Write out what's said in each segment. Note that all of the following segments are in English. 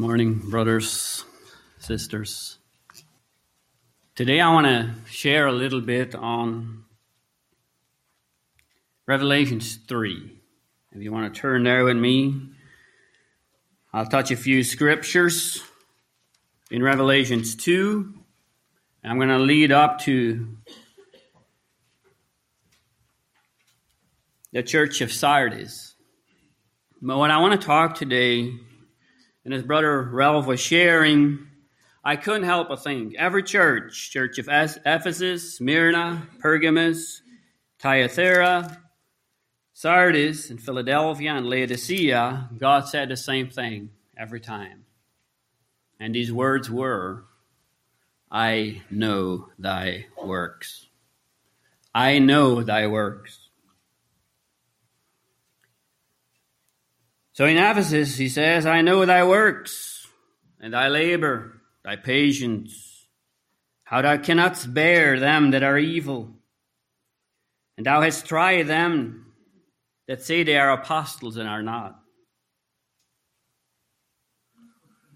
morning, brothers, sisters. Today I want to share a little bit on Revelations 3. If you want to turn there with me, I'll touch a few scriptures in Revelations 2. I'm going to lead up to the church of Sardis. But what I want to talk today and as Brother Ralph was sharing, I couldn't help but think every church, Church of Ephesus, Smyrna, Pergamus, Thyatira, Sardis, and Philadelphia, and Laodicea, God said the same thing every time. And these words were, I know thy works. I know thy works. So in Ephesus, he says, I know thy works, and thy labor, thy patience, how thou cannot bear them that are evil. And thou hast tried them that say they are apostles and are not.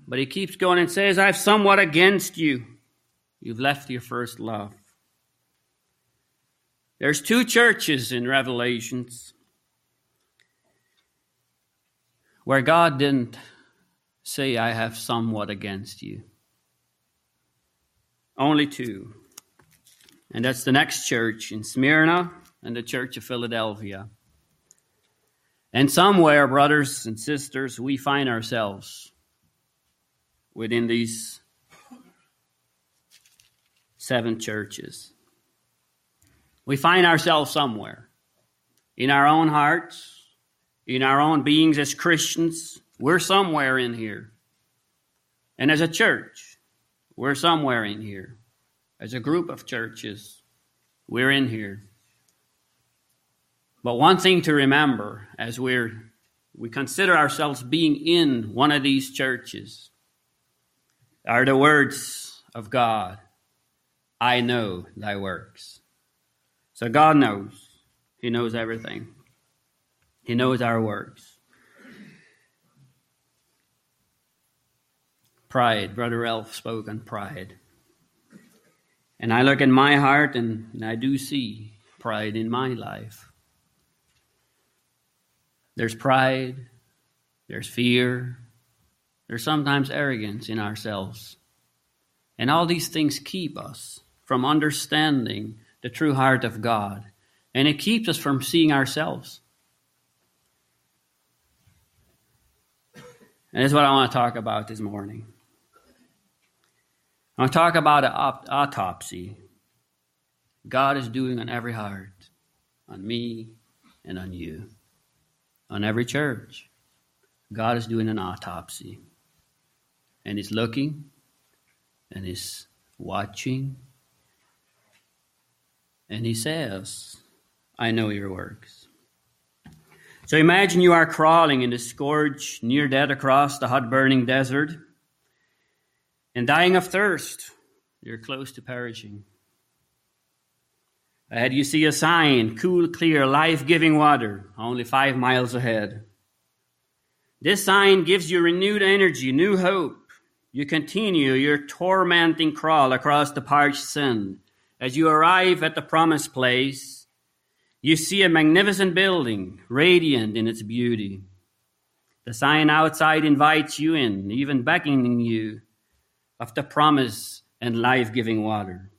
But he keeps going and says, I've somewhat against you. You've left your first love. There's two churches in Revelations where God didn't say, I have somewhat against you. Only two. And that's the next church in Smyrna and the church of Philadelphia. And somewhere, brothers and sisters, we find ourselves within these seven churches. We find ourselves somewhere in our own hearts, in our own beings as Christians, we're somewhere in here. And as a church, we're somewhere in here. As a group of churches, we're in here. But one thing to remember as we're we consider ourselves being in one of these churches are the words of God. I know thy works. So God knows. He knows everything. He knows our works. Pride. Brother Ralph spoke on pride. And I look in my heart and I do see pride in my life. There's pride, there's fear, there's sometimes arrogance in ourselves. And all these things keep us from understanding the true heart of God. And it keeps us from seeing ourselves. And this is what I want to talk about this morning. I want to talk about an autopsy God is doing on every heart, on me and on you, on every church. God is doing an autopsy. And He's looking and He's watching. And He says, I know your works. So imagine you are crawling in the scourge, near dead across the hot burning desert, and dying of thirst. You're close to perishing. Ahead you see a sign cool, clear, life giving water, only five miles ahead. This sign gives you renewed energy, new hope. You continue your tormenting crawl across the parched sand. As you arrive at the promised place, you see a magnificent building, radiant in its beauty. The sign outside invites you in, even beckoning you of the promise and life giving water.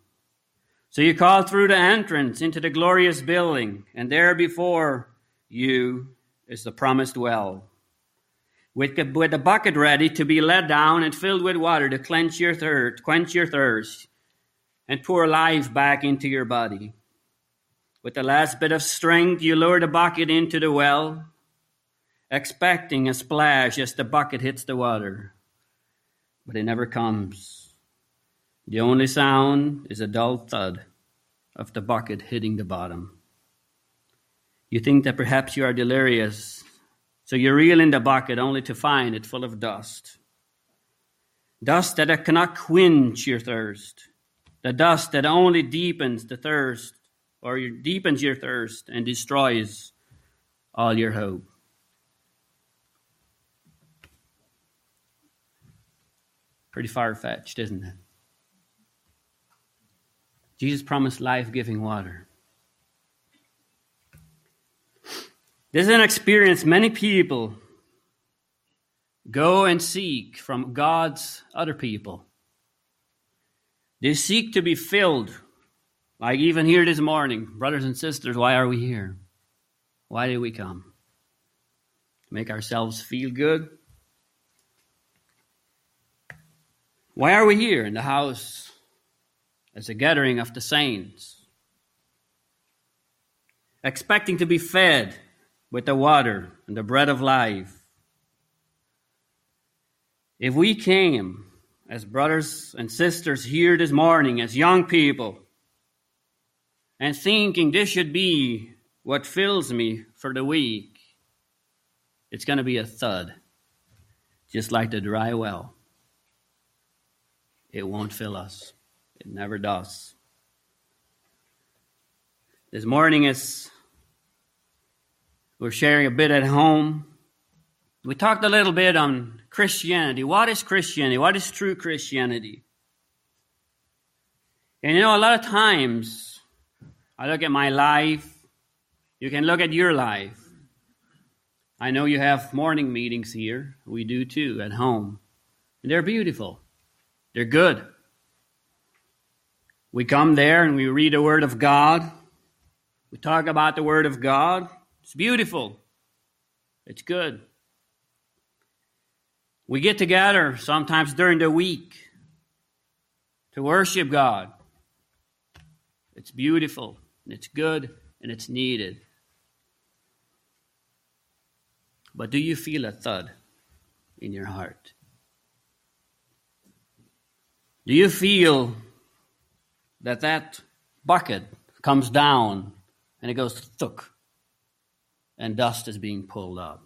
So you call through the entrance into the glorious building, and there before you is the promised well. With, with a bucket ready to be let down and filled with water to quench your thirst, quench your thirst, and pour life back into your body. With the last bit of strength, you lower the bucket into the well, expecting a splash as the bucket hits the water. But it never comes. The only sound is a dull thud of the bucket hitting the bottom. You think that perhaps you are delirious, so you reel in the bucket only to find it full of dust. Dust that cannot quench your thirst, the dust that only deepens the thirst or deepens your thirst and destroys all your hope. Pretty far fetched, isn't it? Jesus promised life giving water. This is an experience many people go and seek from God's other people. They seek to be filled, like even here this morning. Brothers and sisters, why are we here? Why did we come? To make ourselves feel good? Why are we here in the house as a gathering of the saints? Expecting to be fed with the water and the bread of life. If we came as brothers and sisters here this morning, as young people, and thinking this should be what fills me for the week, it's going to be a thud, just like the dry well. It won't fill us, it never does. This morning, as we're sharing a bit at home, we talked a little bit on Christianity. What is Christianity? What is true Christianity? And you know, a lot of times I look at my life, you can look at your life. I know you have morning meetings here. We do too at home. And they're beautiful, they're good. We come there and we read the Word of God. We talk about the Word of God. It's beautiful, it's good. We get together sometimes during the week to worship God. It's beautiful, and it's good, and it's needed. But do you feel a thud in your heart? Do you feel that that bucket comes down and it goes thuk and dust is being pulled up?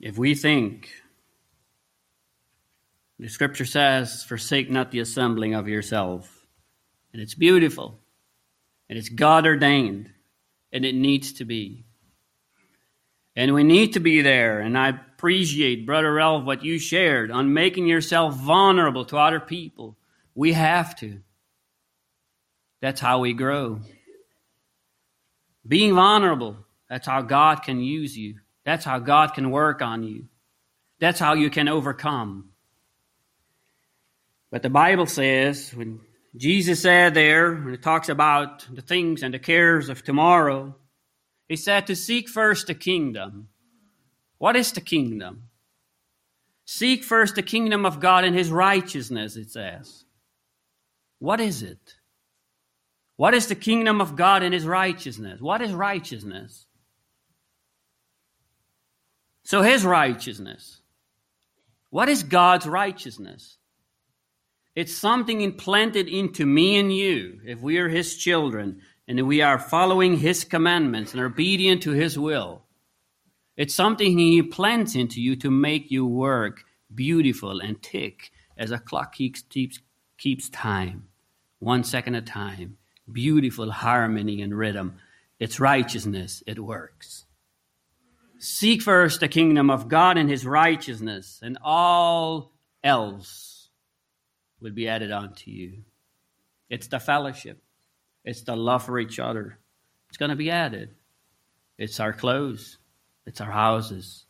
If we think, the scripture says, forsake not the assembling of yourself. And it's beautiful. And it's God ordained. And it needs to be. And we need to be there. And I appreciate, Brother Ralph, what you shared on making yourself vulnerable to other people. We have to. That's how we grow. Being vulnerable, that's how God can use you. That's how God can work on you. That's how you can overcome. But the Bible says, when Jesus said there, when it talks about the things and the cares of tomorrow, he said to seek first the kingdom. What is the kingdom? Seek first the kingdom of God and his righteousness, it says. What is it? What is the kingdom of God and his righteousness? What is righteousness? So his righteousness. What is God's righteousness? It's something implanted into me and you if we are his children and we are following his commandments and obedient to his will. It's something he plants into you to make you work beautiful and tick as a clock keeps, keeps, keeps time, one second at a time. Beautiful harmony and rhythm. It's righteousness. It works. Seek first the kingdom of God and his righteousness, and all else will be added unto you. It's the fellowship, it's the love for each other. It's going to be added. It's our clothes, it's our houses.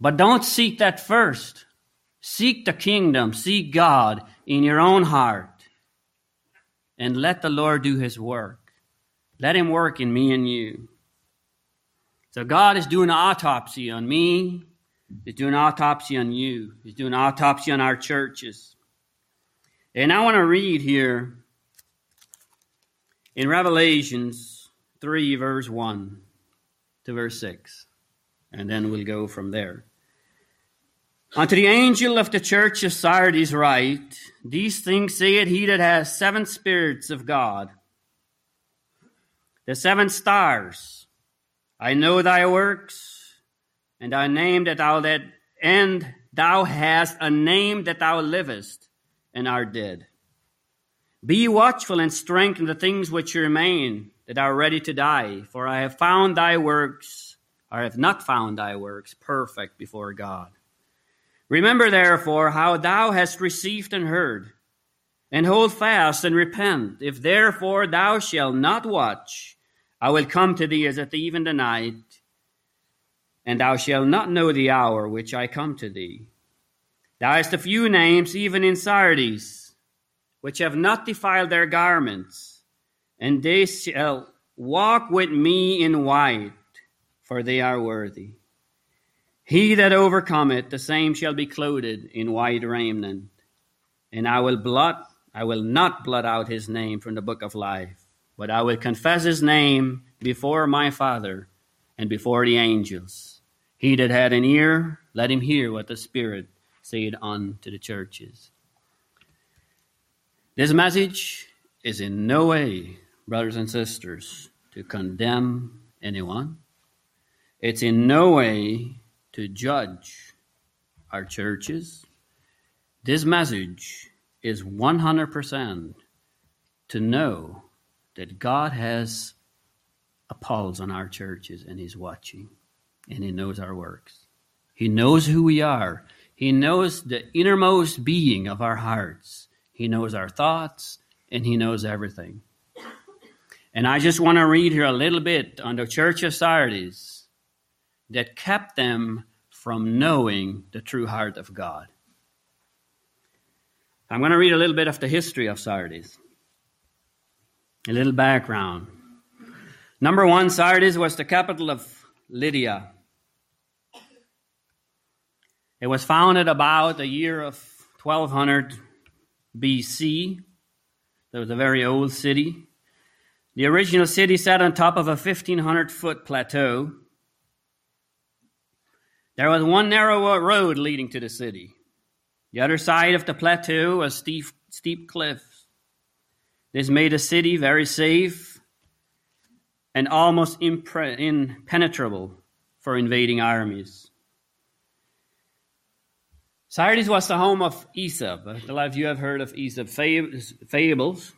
But don't seek that first. Seek the kingdom, seek God in your own heart, and let the Lord do his work. Let him work in me and you. So God is doing an autopsy on me. He's doing an autopsy on you. He's doing an autopsy on our churches. And I want to read here in Revelations 3, verse 1 to verse 6. And then we'll go from there. Unto the angel of the church of Sardis write, These things saith he that has seven spirits of God, the seven stars I know thy works, and thy name that thou that and thou hast a name that thou livest and are dead. Be watchful and strengthen the things which remain that are ready to die, for I have found thy works, or have not found thy works perfect before God. Remember therefore how thou hast received and heard, and hold fast and repent. If therefore thou shalt not watch, I will come to thee as a thief in the night, and thou shalt not know the hour which I come to thee. Thou hast a few names even in Sardis, which have not defiled their garments, and they shall walk with me in white, for they are worthy. He that overcometh, the same shall be clothed in white raiment, and I will blot, I will not blot out his name from the book of life, but I will confess his name before my Father and before the angels. He that had an ear, let him hear what the Spirit said unto the churches. This message is in no way, brothers and sisters, to condemn anyone. It's in no way to judge our churches. This message is 100% to know that God has a pulse on our churches and He's watching and He knows our works. He knows who we are. He knows the innermost being of our hearts. He knows our thoughts and He knows everything. And I just want to read here a little bit on the church of Sardis that kept them from knowing the true heart of God. I'm going to read a little bit of the history of Sardis, a little background. Number one, Sardis was the capital of Lydia. It was founded about the year of 1200 BC. It was a very old city. The original city sat on top of a 1500 foot plateau there was one narrow road leading to the city. The other side of the plateau was steep, steep cliffs. This made the city very safe and almost impre- impenetrable for invading armies. Sardis was the home of Aesop. A lot of you have heard of Aesop fables.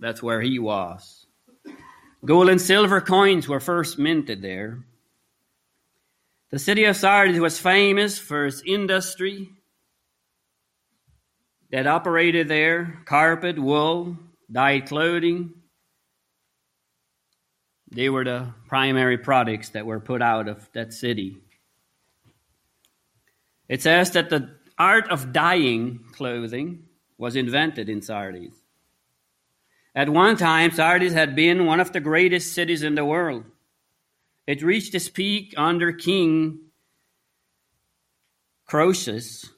That's where he was. Gold and silver coins were first minted there. The city of Sardis was famous for its industry that operated there carpet, wool, dyed clothing. They were the primary products that were put out of that city. It says that the art of dyeing clothing was invented in Sardis. At one time, Sardis had been one of the greatest cities in the world. It reached its peak under King Croesus.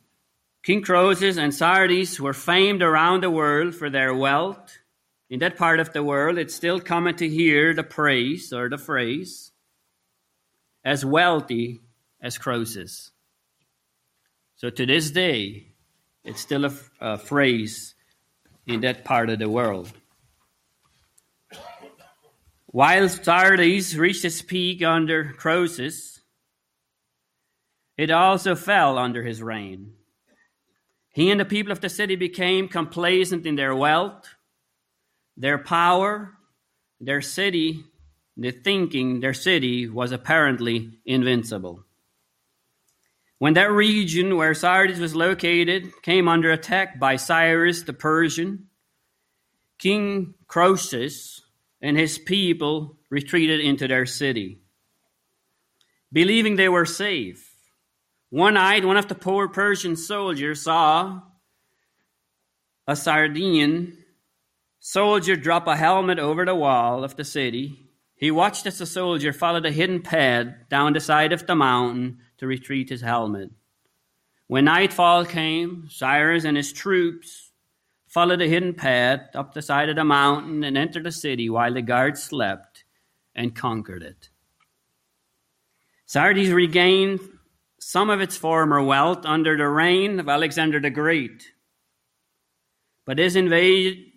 King Croesus and Sardis were famed around the world for their wealth. In that part of the world, it's still common to hear the praise or the phrase, as wealthy as Croesus. So to this day, it's still a, a phrase in that part of the world. While Sardis reached its peak under Croesus, it also fell under his reign. He and the people of the city became complacent in their wealth, their power, their city, the thinking their city was apparently invincible. When that region where Sardis was located came under attack by Cyrus the Persian, King Croesus and his people retreated into their city, believing they were safe. One night, one of the poor Persian soldiers saw a Sardinian soldier drop a helmet over the wall of the city. He watched as the soldier followed a hidden path down the side of the mountain to retrieve his helmet. When nightfall came, Cyrus and his troops followed a hidden path up the side of the mountain and entered the city while the guards slept and conquered it. Sardis regained some of its former wealth under the reign of Alexander the Great, but invaded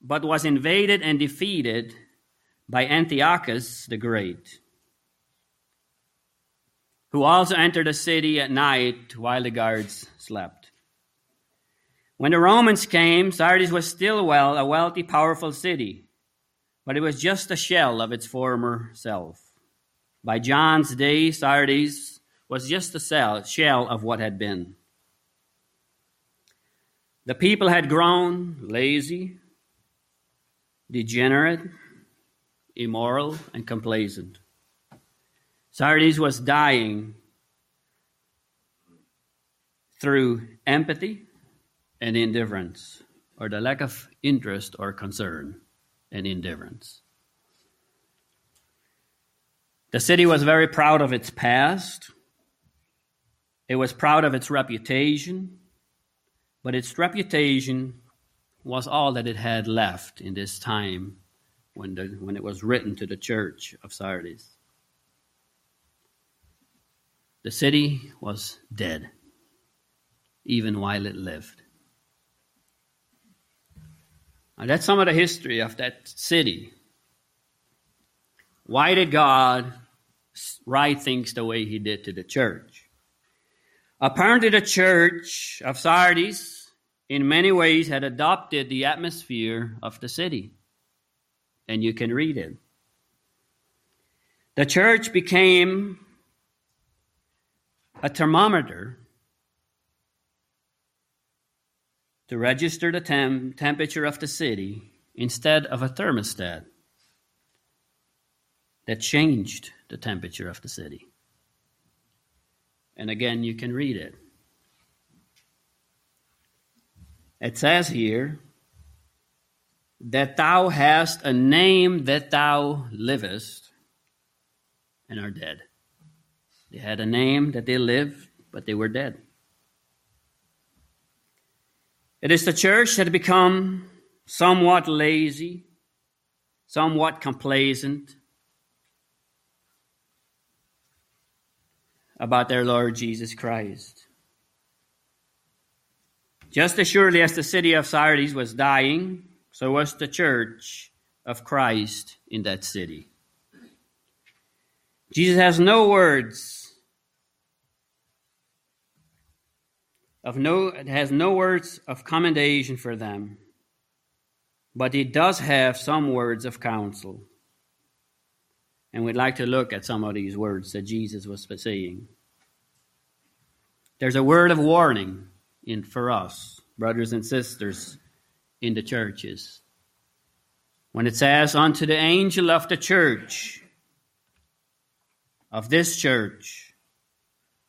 but was invaded and defeated by Antiochus the Great, who also entered the city at night while the guards slept. When the Romans came, Sardis was still well a wealthy, powerful city, but it was just a shell of its former self. By John's day, Sardis was just a shell of what had been. The people had grown lazy, degenerate, immoral, and complacent. Sardis was dying through empathy and indifference, or the lack of interest or concern and indifference. The city was very proud of its past. It was proud of its reputation, but its reputation was all that it had left in this time when, the, when it was written to the church of Sardis. The city was dead, even while it lived. Now, that's some of the history of that city. Why did God write things the way He did to the church? Apparently, the church of Sardis, in many ways, had adopted the atmosphere of the city. And you can read it. The church became a thermometer to register the temp- temperature of the city instead of a thermostat that changed the temperature of the city. And again, you can read it. It says here that thou hast a name that thou livest and are dead. They had a name that they lived, but they were dead. It is the church that had become somewhat lazy, somewhat complacent about their Lord Jesus Christ. Just as surely as the city of Sardis was dying, so was the church of Christ in that city. Jesus has no words of no it has no words of commendation for them, but it does have some words of counsel. And we'd like to look at some of these words that Jesus was saying. There's a word of warning in for us, brothers and sisters in the churches. When it says, Unto the angel of the church, of this church,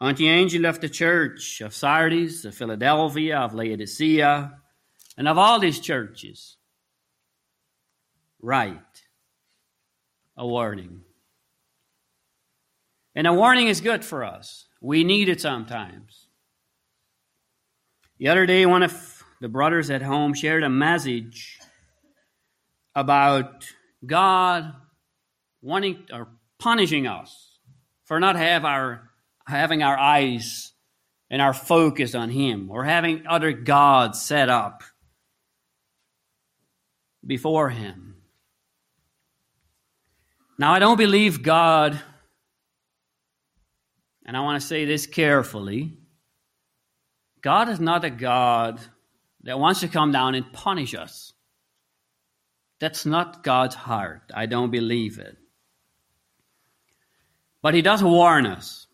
unto the angel of the church of Sardis, of Philadelphia, of Laodicea, and of all these churches, write a warning. And a warning is good for us. We need it sometimes. The other day, one of the brothers at home shared a message about God wanting or punishing us for not have our having our eyes and our focus on Him or having other gods set up before Him. Now, I don't believe God, and I want to say this carefully God is not a God that wants to come down and punish us. That's not God's heart. I don't believe it. But He does warn us.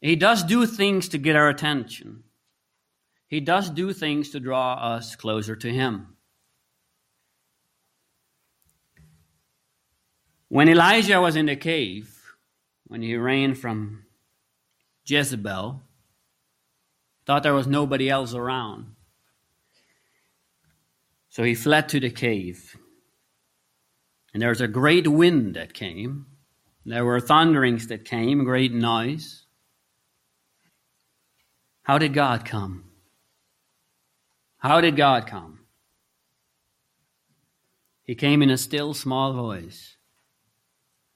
He does do things to get our attention. He does do things to draw us closer to Him. When Elijah was in the cave, when he ran from Jezebel, thought there was nobody else around. So he fled to the cave. And there was a great wind that came. There were thunderings that came, great noise. How did God come? How did God come? He came in a still small voice.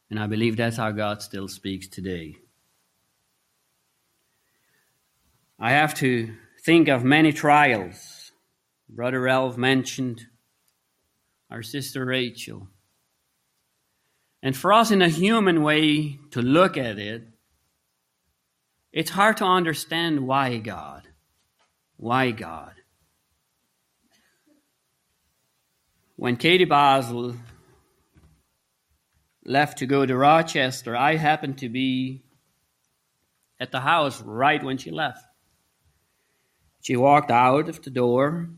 And I believe that's how God still speaks today. I have to think of many trials. Brother Ralph mentioned our sister Rachel. And for us, in a human way, to look at it, it's hard to understand why God. Why God? When Katie Basel left to go to Rochester, I happened to be at the house right when she left. She walked out of the door.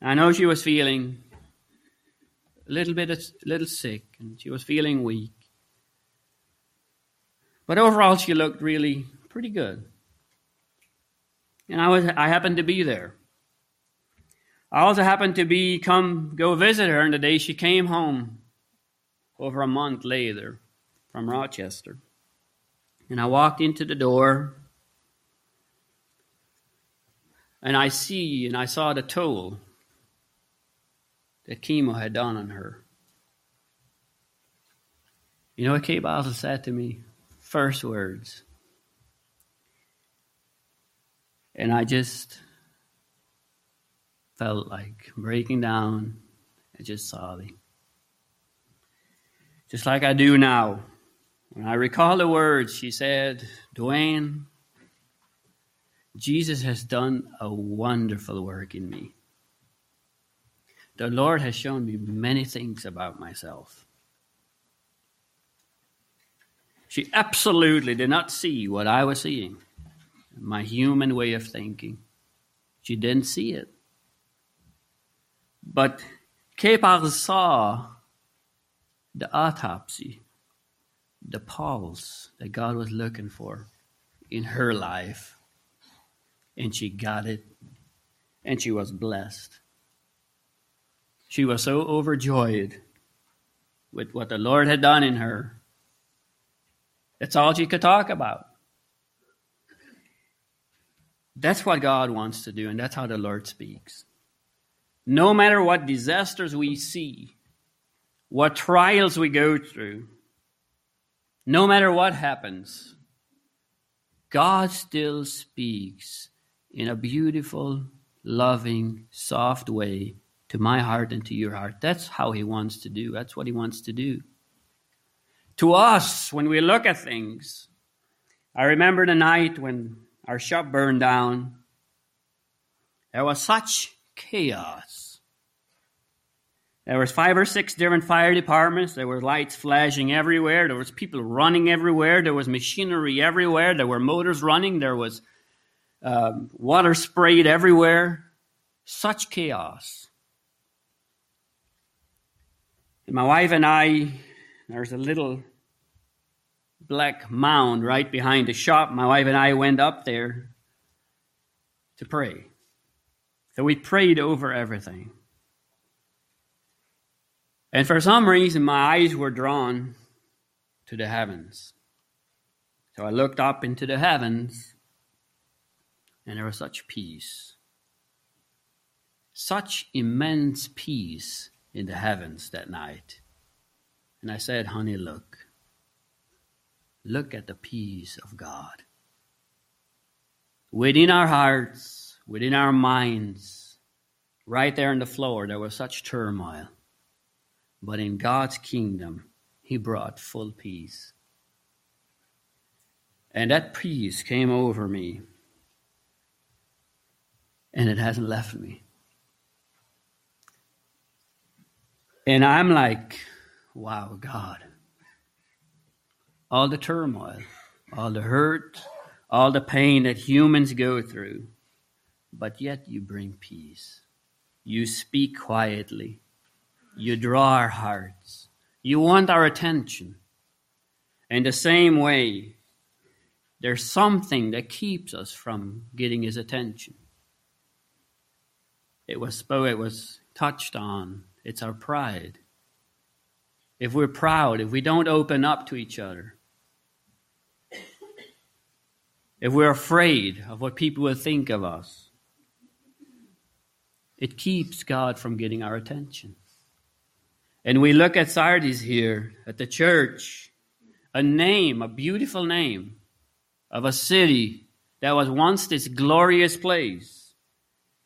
I know she was feeling a little bit, a little sick, and she was feeling weak. But overall, she looked really pretty good. And I was, I happened to be there. I also happened to be come go visit her, and the day she came home, over a month later, from Rochester. And I walked into the door, and I see and I saw the toll that chemo had done on her. You know what Kate Basel said to me? First words. And I just felt like breaking down and just sobbing. Just like I do now. When I recall the words, she said, Dwayne, Jesus has done a wonderful work in me. The Lord has shown me many things about myself. She absolutely did not see what I was seeing, my human way of thinking. She didn't see it. But Kepar saw the autopsy the pulse that God was looking for in her life. And she got it. And she was blessed. She was so overjoyed with what the Lord had done in her. That's all she could talk about. That's what God wants to do, and that's how the Lord speaks. No matter what disasters we see, what trials we go through, no matter what happens, God still speaks in a beautiful, loving, soft way to my heart and to your heart. That's how He wants to do. That's what He wants to do. To us, when we look at things, I remember the night when our shop burned down. There was such chaos there was five or six different fire departments. There were lights flashing everywhere. There was people running everywhere. There was machinery everywhere. There were motors running. There was um, water sprayed everywhere. Such chaos. And my wife and I, there's a little black mound right behind the shop. My wife and I went up there to pray. So we prayed over everything. And for some reason, my eyes were drawn to the heavens. So I looked up into the heavens, and there was such peace. Such immense peace in the heavens that night. And I said, Honey, look. Look at the peace of God. Within our hearts, within our minds, right there on the floor, there was such turmoil. But in God's kingdom, He brought full peace. And that peace came over me, and it hasn't left me. And I'm like, wow, God. All the turmoil, all the hurt, all the pain that humans go through, but yet you bring peace. You speak quietly. You draw our hearts. You want our attention. In the same way, there's something that keeps us from getting his attention. It was it was touched on. It's our pride. If we're proud, if we don't open up to each other, if we're afraid of what people will think of us, it keeps God from getting our attention. And we look at Sardis here, at the church, a name, a beautiful name of a city that was once this glorious place,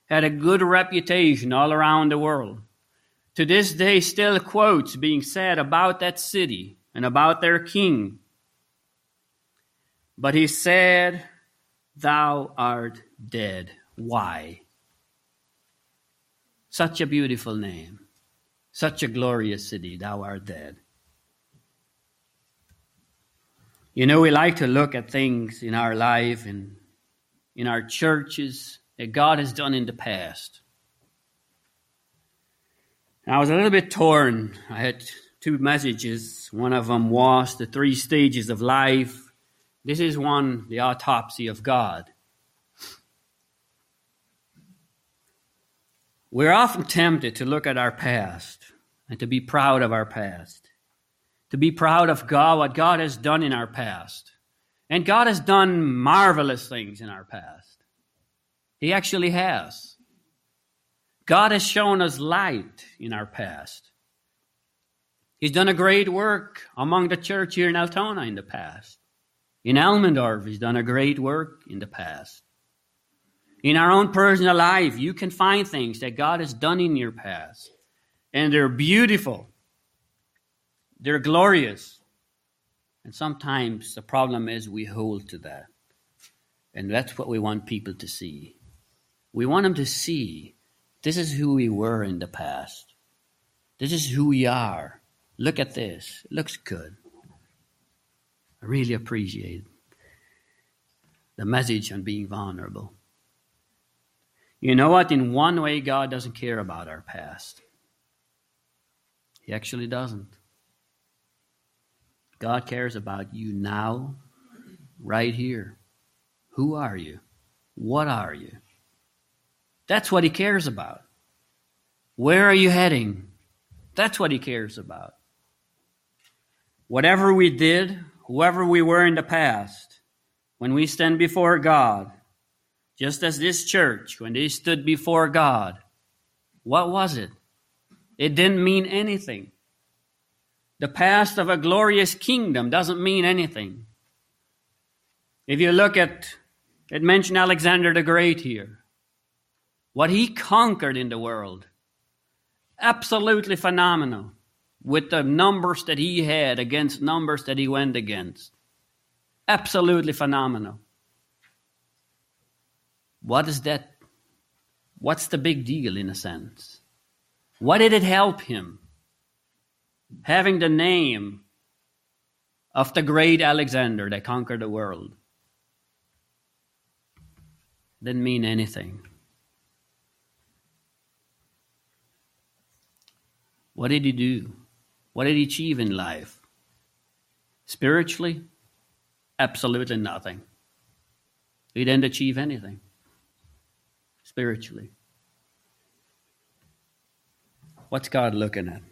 had a good reputation all around the world. To this day, still quotes being said about that city and about their king. But he said, Thou art dead. Why? Such a beautiful name. Such a glorious city, thou art dead. You know, we like to look at things in our life and in our churches that God has done in the past. And I was a little bit torn. I had two messages. One of them was the three stages of life. This is one, the autopsy of God. We're often tempted to look at our past and to be proud of our past to be proud of God, what God has done in our past. And God has done marvelous things in our past. He actually has. God has shown us light in our past. He's done a great work among the church here in Altona in the past. In Elmendorf, He's done a great work in the past. In our own personal life, you can find things that God has done in your past, and they're beautiful. They're glorious. And sometimes the problem is we hold to that. And that's what we want people to see. We want them to see this is who we were in the past. This is who we are. Look at this. It looks good. I really appreciate the message on being vulnerable. You know what? In one way, God doesn't care about our past. He actually doesn't. God cares about you now, right here. Who are you? What are you? That's what He cares about. Where are you heading? That's what He cares about. Whatever we did, whoever we were in the past, when we stand before God, just as this church, when they stood before God, what was it? It didn't mean anything. The past of a glorious kingdom doesn't mean anything. If you look at, it mentioned Alexander the Great here. What he conquered in the world, absolutely phenomenal with the numbers that he had against numbers that he went against. Absolutely phenomenal. What is that? What's the big deal in a sense? What did it help him? having the name of the great Alexander that conquered the world didn't mean anything. What did he do? What did he achieve in life? Spiritually, absolutely nothing. He didn't achieve anything spiritually. What's God looking at?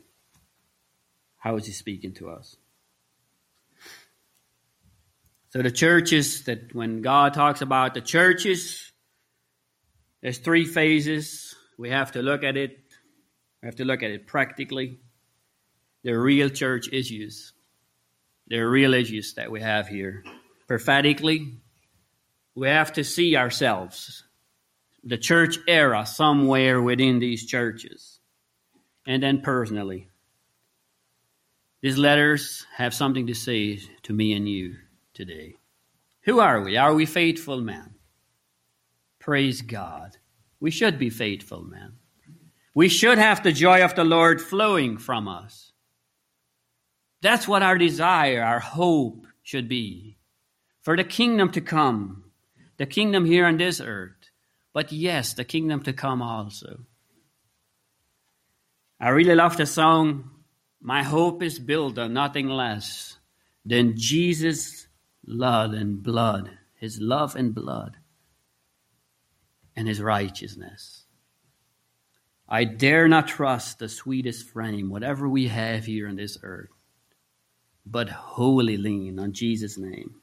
How is he speaking to us? So the churches that when God talks about the churches, there's three phases. We have to look at it. We have to look at it practically. They're real church issues. They're real issues that we have here. Prophetically, we have to see ourselves, the church era, somewhere within these churches. And then personally, these letters have something to say to me and you today. Who are we? Are we faithful men? Praise God. We should be faithful men. We should have the joy of the Lord flowing from us. That's what our desire, our hope should be. For the kingdom to come, the kingdom here on this earth, but yes, the kingdom to come also. I really love the song my hope is built on nothing less than Jesus' love and blood, his love and blood, and his righteousness. I dare not trust the sweetest frame, whatever we have here on this earth, but wholly lean on Jesus' name.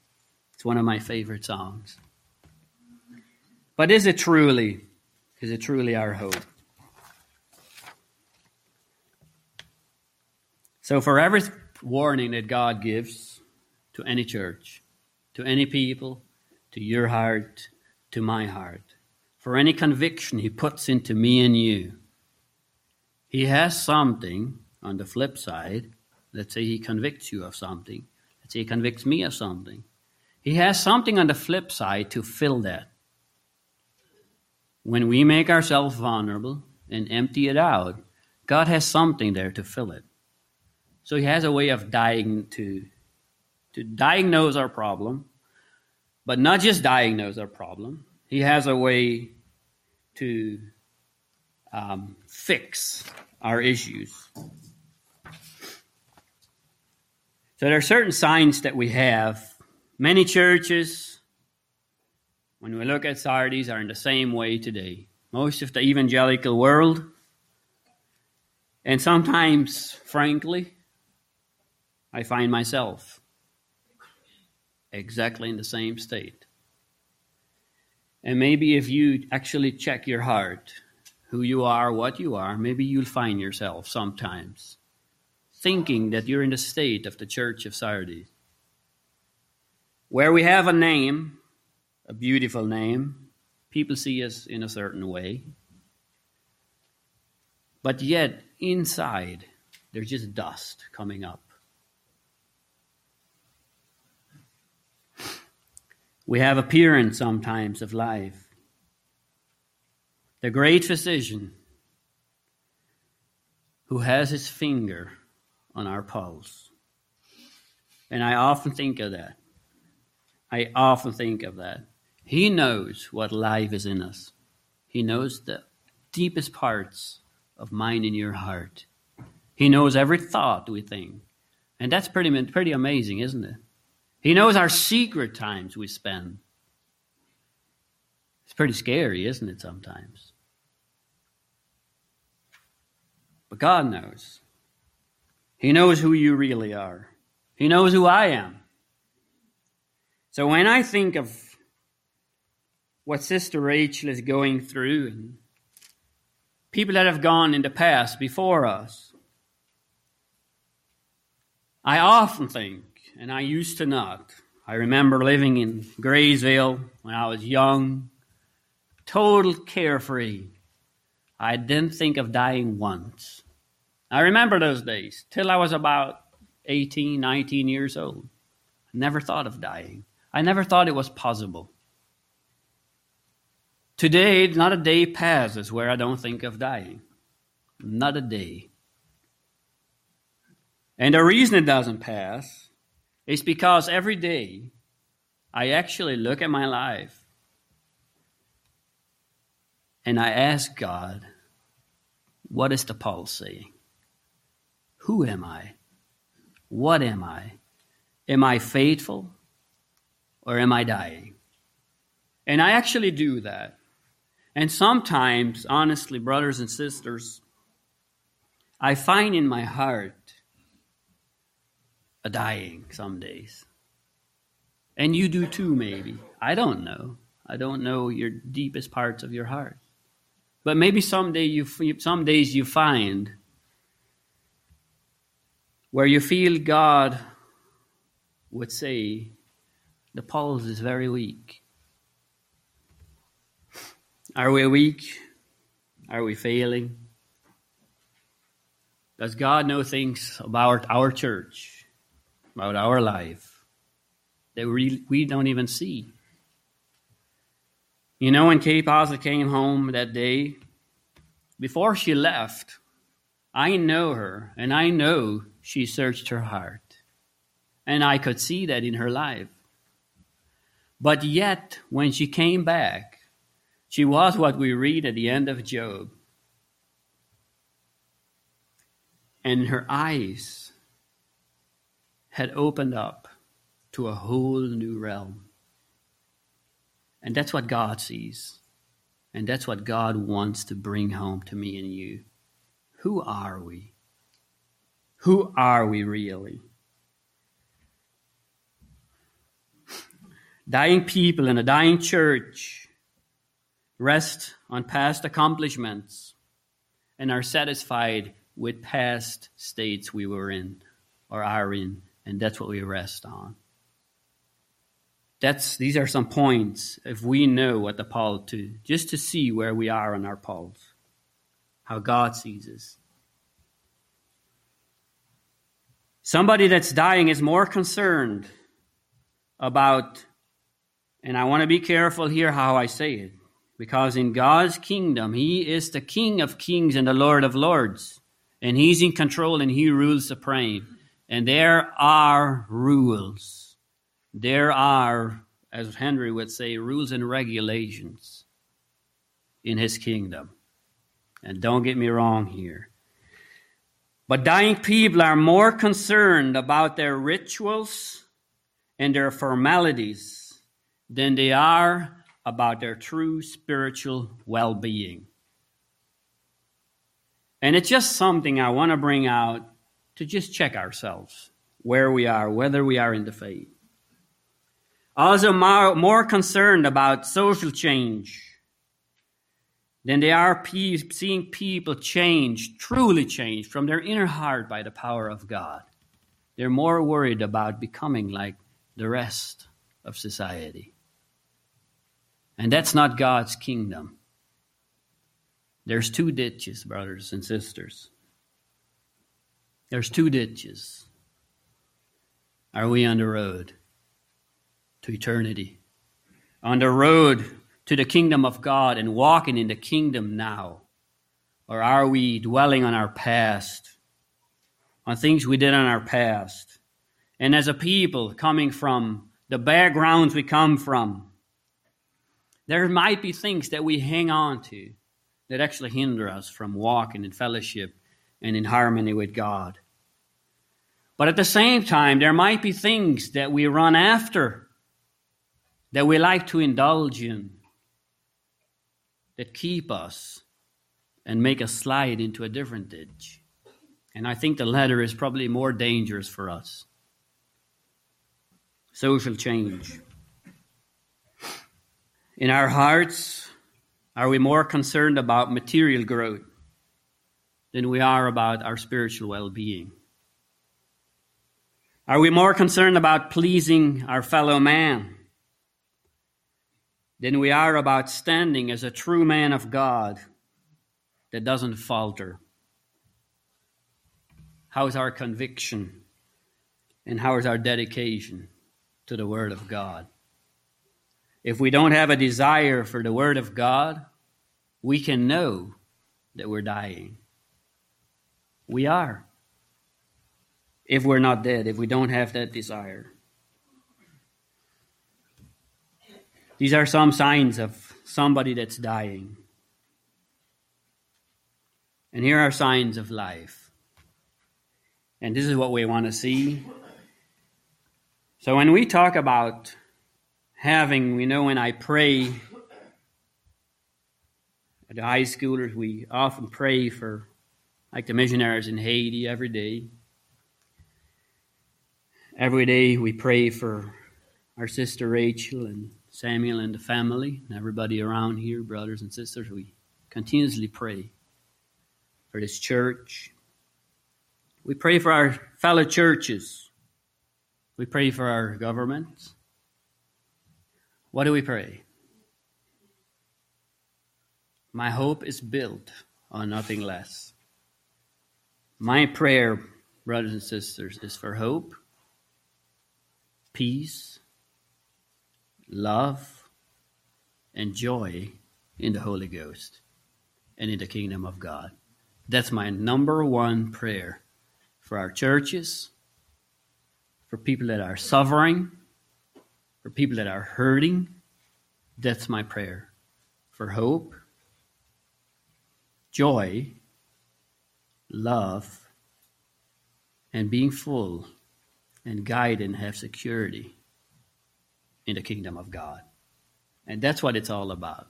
It's one of my favorite songs. But is it truly, is it truly our hope? So, for every warning that God gives to any church, to any people, to your heart, to my heart, for any conviction He puts into me and you, He has something on the flip side. Let's say He convicts you of something. Let's say He convicts me of something. He has something on the flip side to fill that. When we make ourselves vulnerable and empty it out, God has something there to fill it. So he has a way of dying to to diagnose our problem, but not just diagnose our problem. He has a way to um, fix our issues. So there are certain signs that we have. Many churches, when we look at Sardis, are in the same way today. Most of the evangelical world, and sometimes, frankly, I find myself exactly in the same state. And maybe if you actually check your heart, who you are, what you are, maybe you'll find yourself sometimes thinking that you're in the state of the church of Sardis, where we have a name, a beautiful name, people see us in a certain way, but yet inside there's just dust coming up. We have appearance sometimes of life. The great physician who has his finger on our pulse. And I often think of that. I often think of that. He knows what life is in us. He knows the deepest parts of mine in your heart. He knows every thought we think. And that's pretty, pretty amazing, isn't it? He knows our secret times we spend. It's pretty scary, isn't it, sometimes? But God knows. He knows who you really are. He knows who I am. So when I think of what Sister Rachel is going through and people that have gone in the past before us, I often think and I used to not. I remember living in Graysville when I was young, total carefree. I didn't think of dying once. I remember those days till I was about 18, 19 years old. I never thought of dying. I never thought it was possible. Today, not a day passes where I don't think of dying. Not a day. And the reason it doesn't pass is because every day I actually look at my life and I ask God, what is the pulse saying? Who am I? What am I? Am I faithful or am I dying? And I actually do that. And sometimes, honestly, brothers and sisters, I find in my heart a dying some days. And you do too, maybe. I don't know. I don't know your deepest parts of your heart. But maybe someday you, some days you find where you feel God would say, the pulse is very weak. Are we weak? Are we failing? Does God know things about our church? about our life that we, we don't even see. You know, when Kate Poslet came home that day, before she left, I know her and I know she searched her heart. And I could see that in her life. But yet, when she came back, she was what we read at the end of Job. And her eyes had opened up to a whole new realm. And that's what God sees. And that's what God wants to bring home to me and you. Who are we? Who are we really? Dying people in a dying church rest on past accomplishments and are satisfied with past states we were in or are in and that's what we rest on. That's these are some points if we know what the pulse to just to see where we are on our pulse, how God sees us. Somebody that's dying is more concerned about, and I want to be careful here how I say it, because in God's kingdom, He is the King of kings and the Lord of lords, and He's in control and He rules supreme. And there are rules. There are, as Henry would say, rules and regulations in his kingdom. And don't get me wrong here. But dying people are more concerned about their rituals and their formalities than they are about their true spiritual well being. And it's just something I want to bring out to just check ourselves where we are, whether we are in the faith. Also, more, more concerned about social change than they are seeing people change, truly change from their inner heart by the power of God. They're more worried about becoming like the rest of society. And that's not God's kingdom. There's two ditches, brothers and sisters. There's two ditches. Are we on the road to eternity? On the road to the kingdom of God and walking in the kingdom now? Or are we dwelling on our past, on things we did in our past? And as a people coming from the backgrounds we come from, there might be things that we hang on to that actually hinder us from walking in fellowship and in harmony with God. But at the same time, there might be things that we run after, that we like to indulge in, that keep us and make us slide into a different ditch. And I think the latter is probably more dangerous for us. Social change. In our hearts, are we more concerned about material growth than we are about our spiritual well being? Are we more concerned about pleasing our fellow man than we are about standing as a true man of God that doesn't falter? How is our conviction and how is our dedication to the Word of God? If we don't have a desire for the Word of God, we can know that we're dying. We are. If we're not dead, if we don't have that desire. These are some signs of somebody that's dying. And here are signs of life. And this is what we want to see. So when we talk about having, we know when I pray at the high schoolers, we often pray for, like the missionaries in Haiti every day. Every day we pray for our sister Rachel and Samuel and the family and everybody around here, brothers and sisters. We continuously pray for this church. We pray for our fellow churches. We pray for our government. What do we pray? My hope is built on nothing less. My prayer, brothers and sisters, is for hope, peace, love, and joy in the Holy Ghost and in the kingdom of God. That's my number one prayer for our churches, for people that are suffering, for people that are hurting. That's my prayer for hope, joy, love, and being full and guide and have security in the kingdom of God. And that's what it's all about.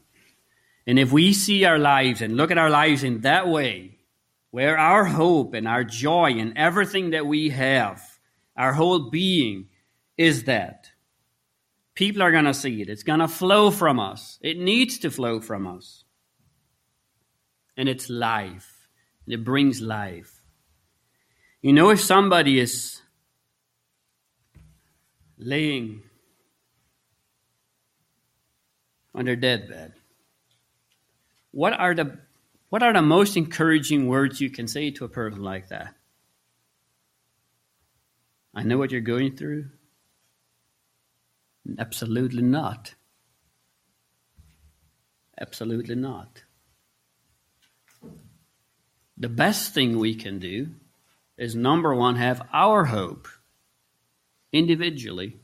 And if we see our lives and look at our lives in that way, where our hope and our joy and everything that we have, our whole being is that, People are going to see it. It's going to flow from us. It needs to flow from us. And it's life. And it brings life. You know, if somebody is laying on their deathbed, what are the what are the most encouraging words you can say to a person like that? I know what you're going through. Absolutely not. Absolutely not. The best thing we can do is number one, have our hope individually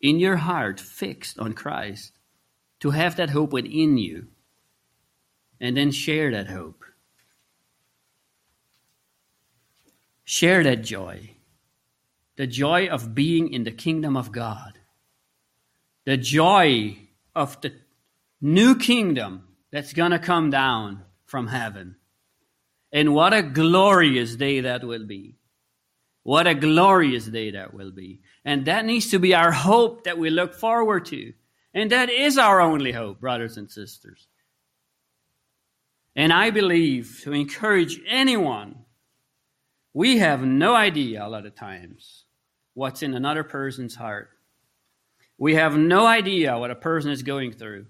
in your heart fixed on Christ, to have that hope within you, and then share that hope. Share that joy. The joy of being in the kingdom of God. The joy of the new kingdom that's going to come down from heaven. And what a glorious day that will be. What a glorious day that will be. And that needs to be our hope that we look forward to. And that is our only hope, brothers and sisters. And I believe to encourage anyone, we have no idea a lot of times what's in another person's heart. We have no idea what a person is going through.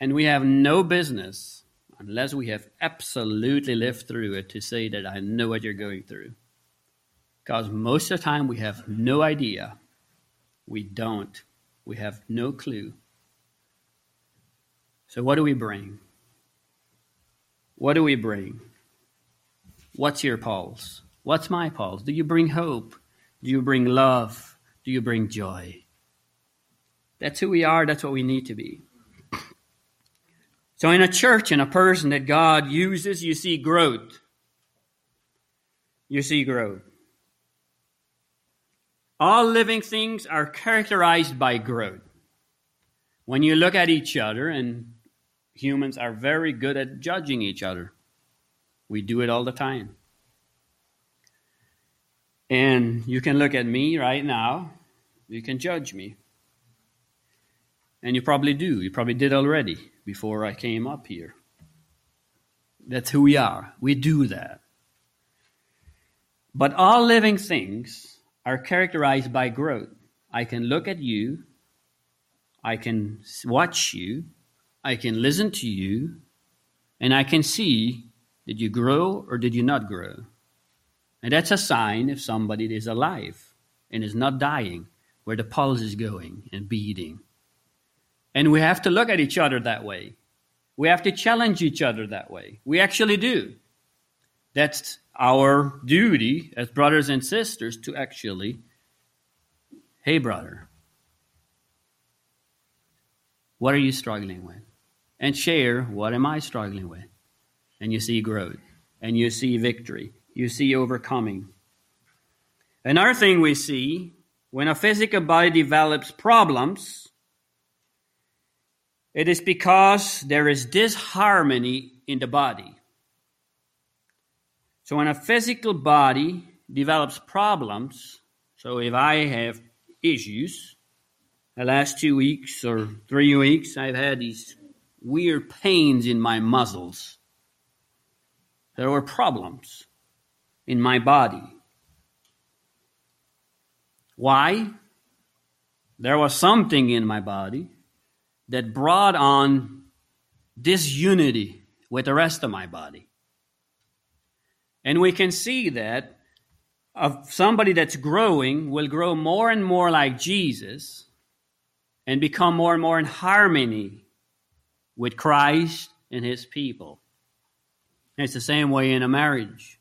And we have no business, unless we have absolutely lived through it, to say that I know what you're going through. Because most of the time we have no idea. We don't. We have no clue. So, what do we bring? What do we bring? What's your pulse? What's my pulse? Do you bring hope? Do you bring love? Do you bring joy? That's who we are. That's what we need to be. So, in a church, in a person that God uses, you see growth. You see growth. All living things are characterized by growth. When you look at each other, and humans are very good at judging each other, we do it all the time. And you can look at me right now, you can judge me. And you probably do. You probably did already before I came up here. That's who we are. We do that. But all living things are characterized by growth. I can look at you, I can watch you, I can listen to you, and I can see did you grow or did you not grow? And that's a sign if somebody is alive and is not dying, where the pulse is going and beating. And we have to look at each other that way. We have to challenge each other that way. We actually do. That's our duty as brothers and sisters to actually, hey, brother, what are you struggling with? And share, what am I struggling with? And you see growth, and you see victory, you see overcoming. Another thing we see when a physical body develops problems, it is because there is disharmony in the body. So when a physical body develops problems, so if I have issues, the last two weeks or three weeks, I've had these weird pains in my muscles. There were problems in my body. Why? There was something in my body that brought on disunity with the rest of my body. And we can see that of somebody that's growing will grow more and more like Jesus and become more and more in harmony with Christ and his people. And it's the same way in a marriage.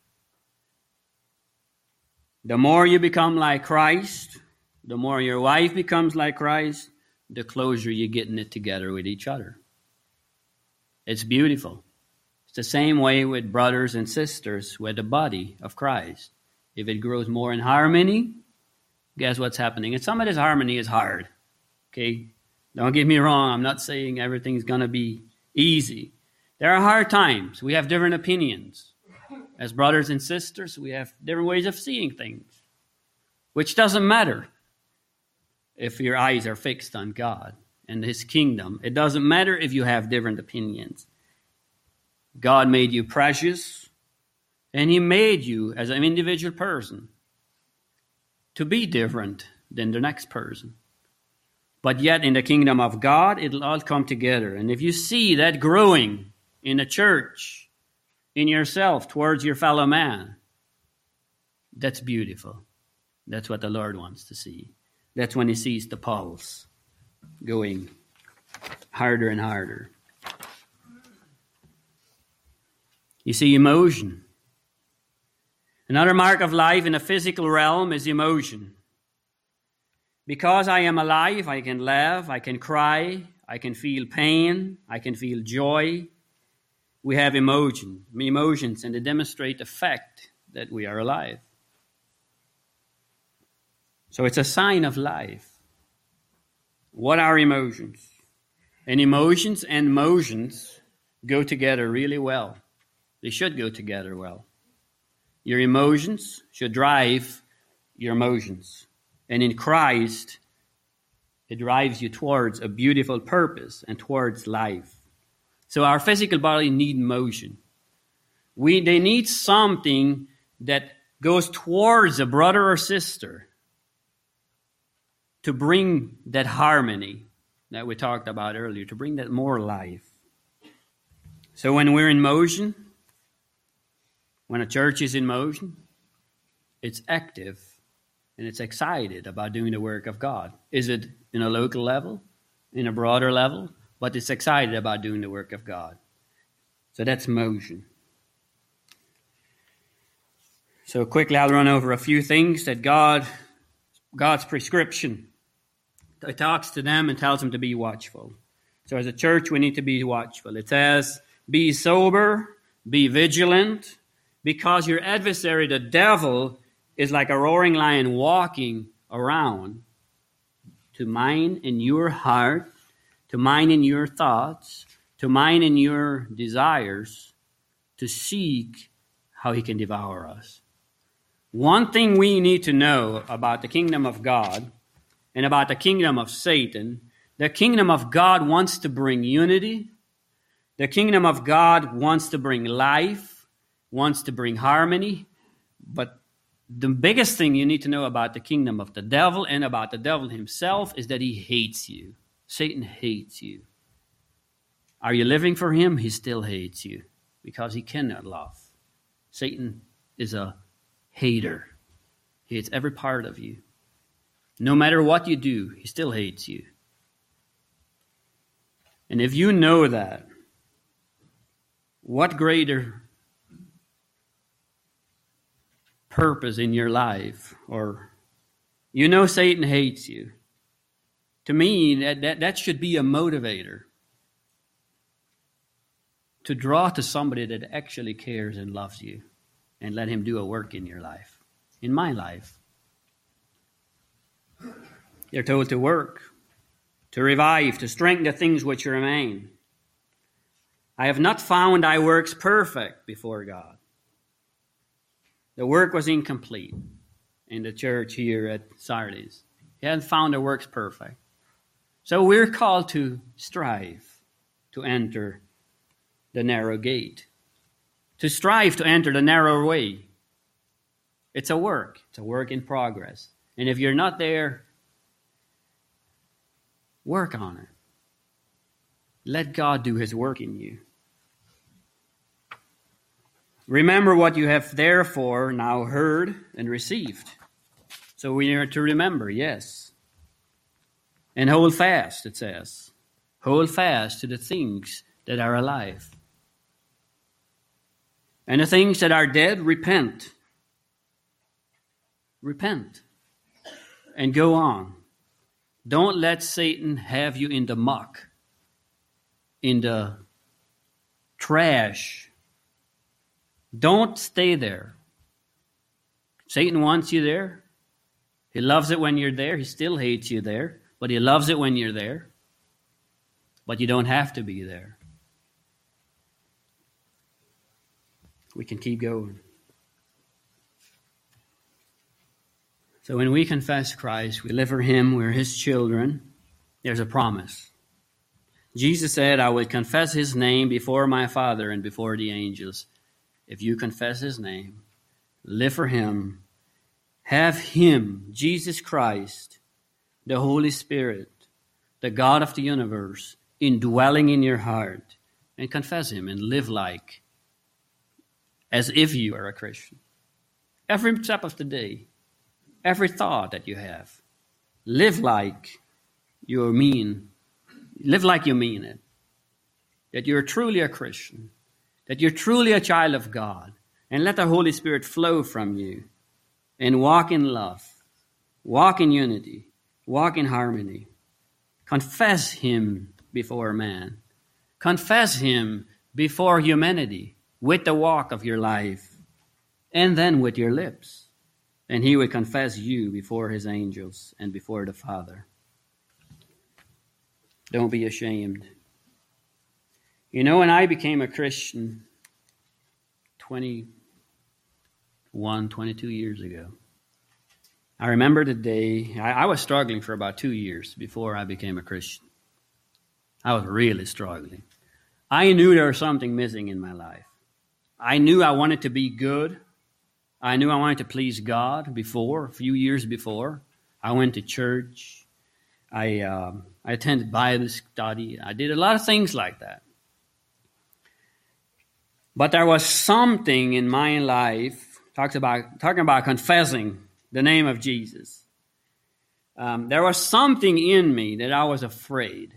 The more you become like Christ, the more your wife becomes like Christ, the closer you're getting it together with each other. It's beautiful. It's the same way with brothers and sisters with the body of Christ. If it grows more in harmony, guess what's happening? And some of this harmony is hard. Okay? Don't get me wrong, I'm not saying everything's going to be easy. There are hard times. We have different opinions. As brothers and sisters, we have different ways of seeing things, which doesn't matter if your eyes are fixed on God and His kingdom. It doesn't matter if you have different opinions. God made you precious, and He made you as an individual person to be different than the next person. But yet, in the kingdom of God, it'll all come together. And if you see that growing in the church, in yourself, towards your fellow man, that's beautiful. That's what the Lord wants to see. That's when He sees the pulse going harder and harder. You see, emotion. Another mark of life in the physical realm is emotion. Because I am alive, I can laugh, I can cry, I can feel pain, I can feel joy. We have emotion, emotions, and they demonstrate the fact that we are alive. So it's a sign of life. What are emotions? And emotions and motions go together really well. They should go together well. Your emotions should drive your emotions. And in Christ, it drives you towards a beautiful purpose and towards life. So our physical body need motion. We, they need something that goes towards a brother or sister to bring that harmony that we talked about earlier, to bring that more life. So when we're in motion, when a church is in motion, it's active and it's excited about doing the work of God. Is it in a local level, in a broader level? But it's excited about doing the work of God. So that's motion. So quickly I'll run over a few things that God God's prescription. It talks to them and tells them to be watchful. So as a church we need to be watchful. It says, be sober, be vigilant, because your adversary, the devil, is like a roaring lion walking around to mine in your heart, to mine in your thoughts, to mine in your desires, to seek how he can devour us. One thing we need to know about the kingdom of God and about the kingdom of Satan the kingdom of God wants to bring unity, the kingdom of God wants to bring life, wants to bring harmony, but the biggest thing you need to know about the kingdom of the devil and about the devil himself is that he hates you. Satan hates you. Are you living for him? He still hates you because he cannot love. Satan is a hater, he hates every part of you. No matter what you do, he still hates you. And if you know that, what greater purpose in your life or you know Satan hates you. To me, that, that, that should be a motivator to draw to somebody that actually cares and loves you and let him do a work in your life, in my life. They're told to work, to revive, to strengthen the things which remain. I have not found thy works perfect before God. The work was incomplete in the church here at Sardis. He hadn't found the works perfect. So we're called to strive to enter the narrow gate, to strive to enter the narrow way. It's a work, it's a work in progress. And if you're not there, work on it. Let God do His work in you. Remember what you have therefore now heard and received. So we are to remember, yes. And hold fast, it says. Hold fast to the things that are alive. And the things that are dead, repent. Repent. And go on. Don't let Satan have you in the muck, in the trash don't stay there. Satan wants you there. He loves it when you're there. He still hates you there, but he loves it when you're there. But you don't have to be there. We can keep going. So when we confess Christ, we live for Him, we're His children, there's a promise. Jesus said, I will confess His name before my Father and before the angels if you confess his name, live for him, have him, Jesus Christ, the Holy Spirit, the God of the universe, indwelling in your heart, and confess him and live like as if you are a Christian. Every step of the day, every thought that you have, live like you mean, live like you mean it. That you're truly a Christian that you're truly a child of God And let the Holy Spirit flow from you and walk in love, walk in unity, walk in harmony. Confess Him before man. Confess Him before humanity with the walk of your life and then with your lips. And He will confess you before His angels and before the Father. Don't be ashamed. You know, when I became a Christian 21, 22 years ago, I remember the day, I, I was struggling for about two years before I became a Christian. I was really struggling. I knew there was something missing in my life. I knew I wanted to be good. I knew I wanted to please God before, a few years before. I went to church. I, um, I attended Bible study. I did a lot of things like that. But there was something in my life, talks about, talking about confessing the name of Jesus. Um, there was something in me that I was afraid.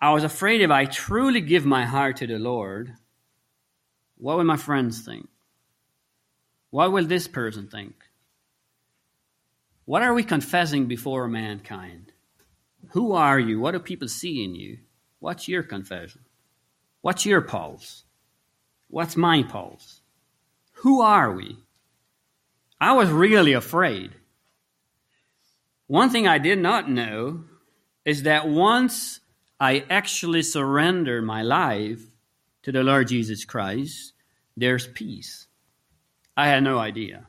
I was afraid if I truly give my heart to the Lord, what will my friends think? What will this person think? What are we confessing before mankind? Who are you? What do people see in you? What's your confession? What's your pulse? What's my pulse? Who are we? I was really afraid. One thing I did not know is that once I actually surrender my life to the Lord Jesus Christ, there's peace. I had no idea.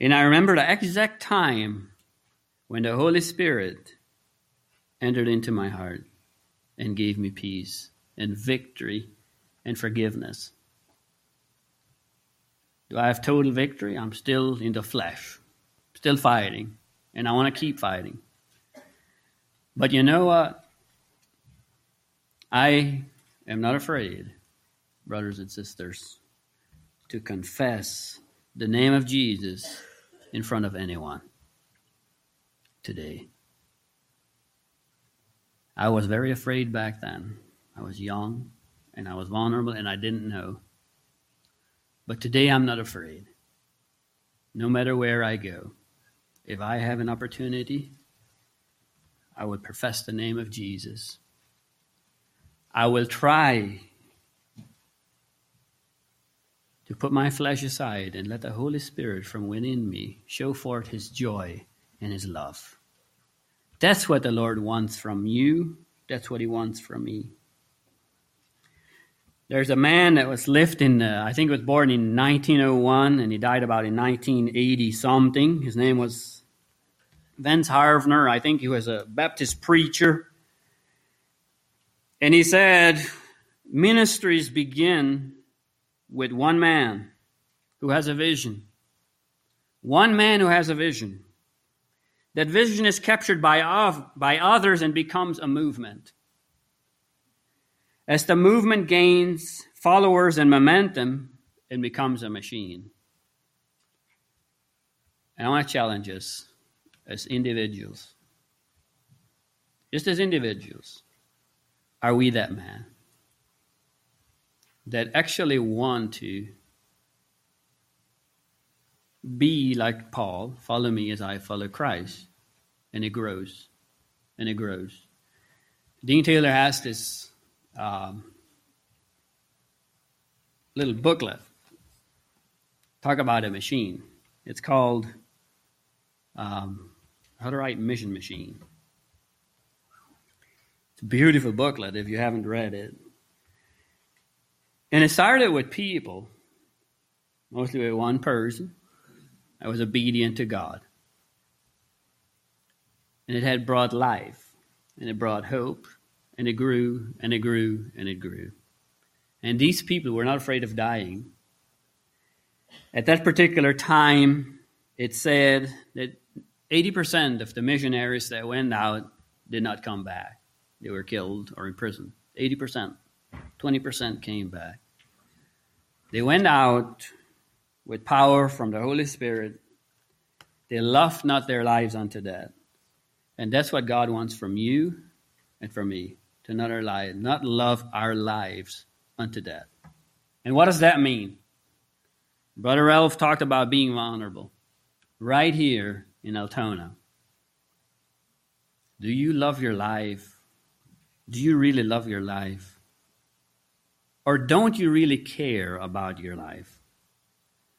And I remember the exact time when the Holy Spirit entered into my heart and gave me peace and victory and forgiveness. Do I have total victory? I'm still in the flesh, still fighting, and I want to keep fighting. But you know what? I am not afraid, brothers and sisters, to confess the name of Jesus in front of anyone today. I was very afraid back then. I was young and I was vulnerable and I didn't know. But today I'm not afraid. No matter where I go, if I have an opportunity, I will profess the name of Jesus. I will try to put my flesh aside and let the Holy Spirit from within me show forth His joy and His love. That's what the Lord wants from you. That's what He wants from me. There's a man that was lived in, uh, I think he was born in 1901 and he died about in 1980 something. His name was Vance Havner. I think he was a Baptist preacher. And he said, ministries begin with one man who has a vision. One man who has a vision. That vision is captured by, by others and becomes a movement. As the movement gains followers and momentum, it becomes a machine. And I want to challenge us as individuals. Just as individuals, are we that man that actually want to be like Paul, follow me as I follow Christ? And it grows and it grows. Dean Taylor has this um, little booklet. Talk about a machine. It's called um, How to Write Mission Machine. It's a beautiful booklet if you haven't read it. And it started with people, mostly with one person that was obedient to God. And it had brought life, and it brought hope, and it grew and it grew and it grew. And these people were not afraid of dying. At that particular time, it said that 80% of the missionaries that went out did not come back. They were killed or imprisoned. 80%. 20% came back. They went out with power from the Holy Spirit. They loved not their lives unto death. And that's what God wants from you and from me to not our life, not love our lives unto death. And what does that mean? Brother Ralph talked about being vulnerable right here in Altona. Do you love your life? Do you really love your life? Or don't you really care about your life?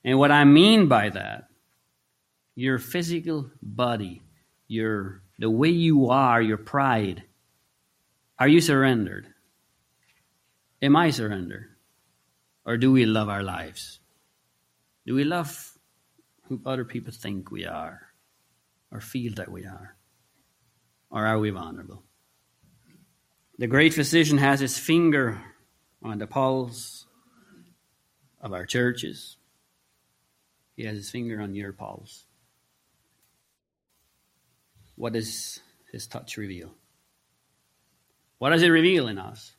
And what I mean by that, your physical body, your the way you are, your pride, are you surrendered? Am I surrendered? Or do we love our lives? Do we love who other people think we are or feel that we are? Or are we vulnerable? The great physician has his finger on the pulse of our churches. He has his finger on your pulse. What does his touch reveal? What does it reveal in us?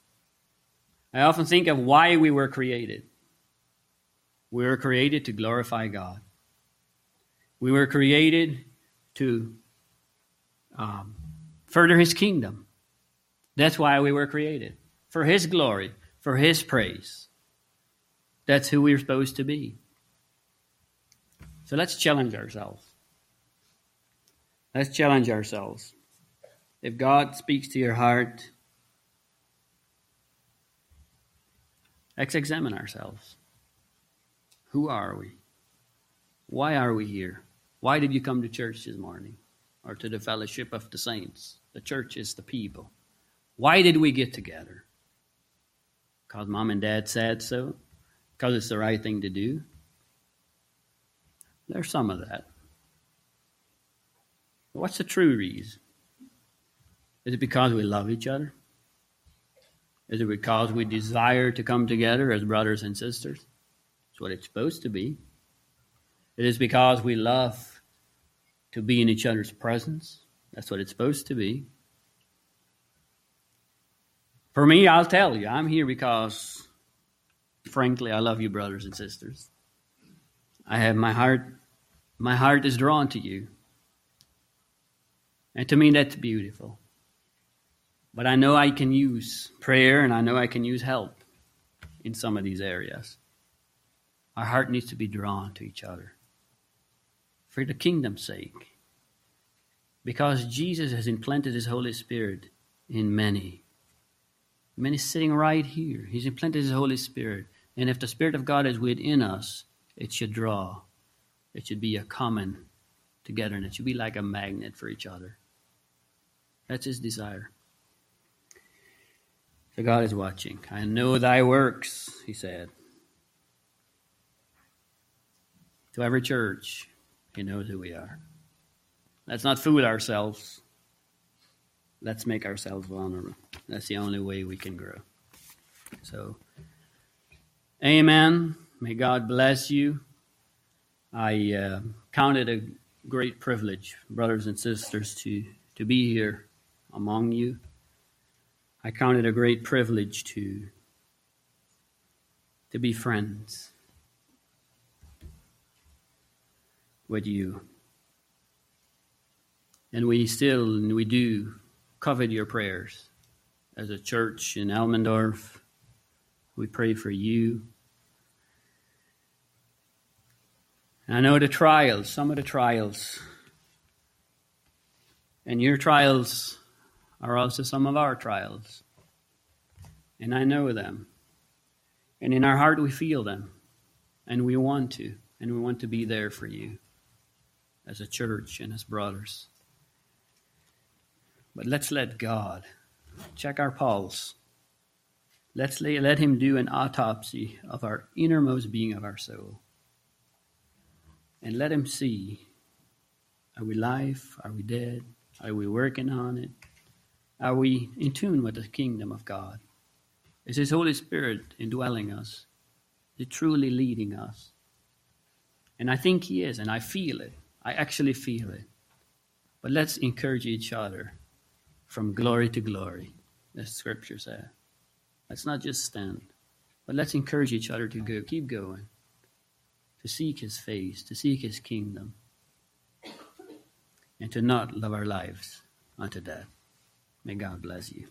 I often think of why we were created. We were created to glorify God. We were created to um, further His kingdom. That's why we were created for His glory, for His praise. That's who we're supposed to be. So let's challenge ourselves. Let's challenge ourselves. If God speaks to your heart, let's examine ourselves. Who are we? Why are we here? Why did you come to church this morning? Or to the fellowship of the saints? The church is the people. Why did we get together? Because mom and dad said so? Because it's the right thing to do? There's some of that. What's the true reason? Is it because we love each other? Is it because we desire to come together as brothers and sisters? That's what it's supposed to be. It is because we love to be in each other's presence. That's what it's supposed to be. For me, I'll tell you, I'm here because, frankly, I love you, brothers and sisters. I have my heart, my heart is drawn to you. And to me, that's beautiful. But I know I can use prayer and I know I can use help in some of these areas. Our heart needs to be drawn to each other for the kingdom's sake. Because Jesus has implanted his Holy Spirit in many. Many sitting right here. He's implanted his Holy Spirit. And if the Spirit of God is within us, it should draw. It should be a common together, and it should be like a magnet for each other. That's his desire. So God is watching. I know thy works, he said. To every church, he knows who we are. Let's not fool ourselves. Let's make ourselves vulnerable. That's the only way we can grow. So, amen. May God bless you. I uh, count it a great privilege, brothers and sisters, to, to be here among you. I count it a great privilege to, to be friends with you. And we still, and we do, covet your prayers. As a church in Elmendorf, we pray for you. And I know the trials, some of the trials, and your trials are also some of our trials. And I know them. And in our heart, we feel them. And we want to. And we want to be there for you as a church and as brothers. But let's let God check our pulse. Let's lay, let Him do an autopsy of our innermost being of our soul. And let Him see are we live? Are we dead? Are we working on it? Are we in tune with the kingdom of God? Is His Holy Spirit indwelling us? Is He truly leading us? And I think He is, and I feel it. I actually feel it. But let's encourage each other from glory to glory, as Scripture says. Let's not just stand, but let's encourage each other to go, keep going, to seek His face, to seek His kingdom, and to not love our lives unto death. May God bless you.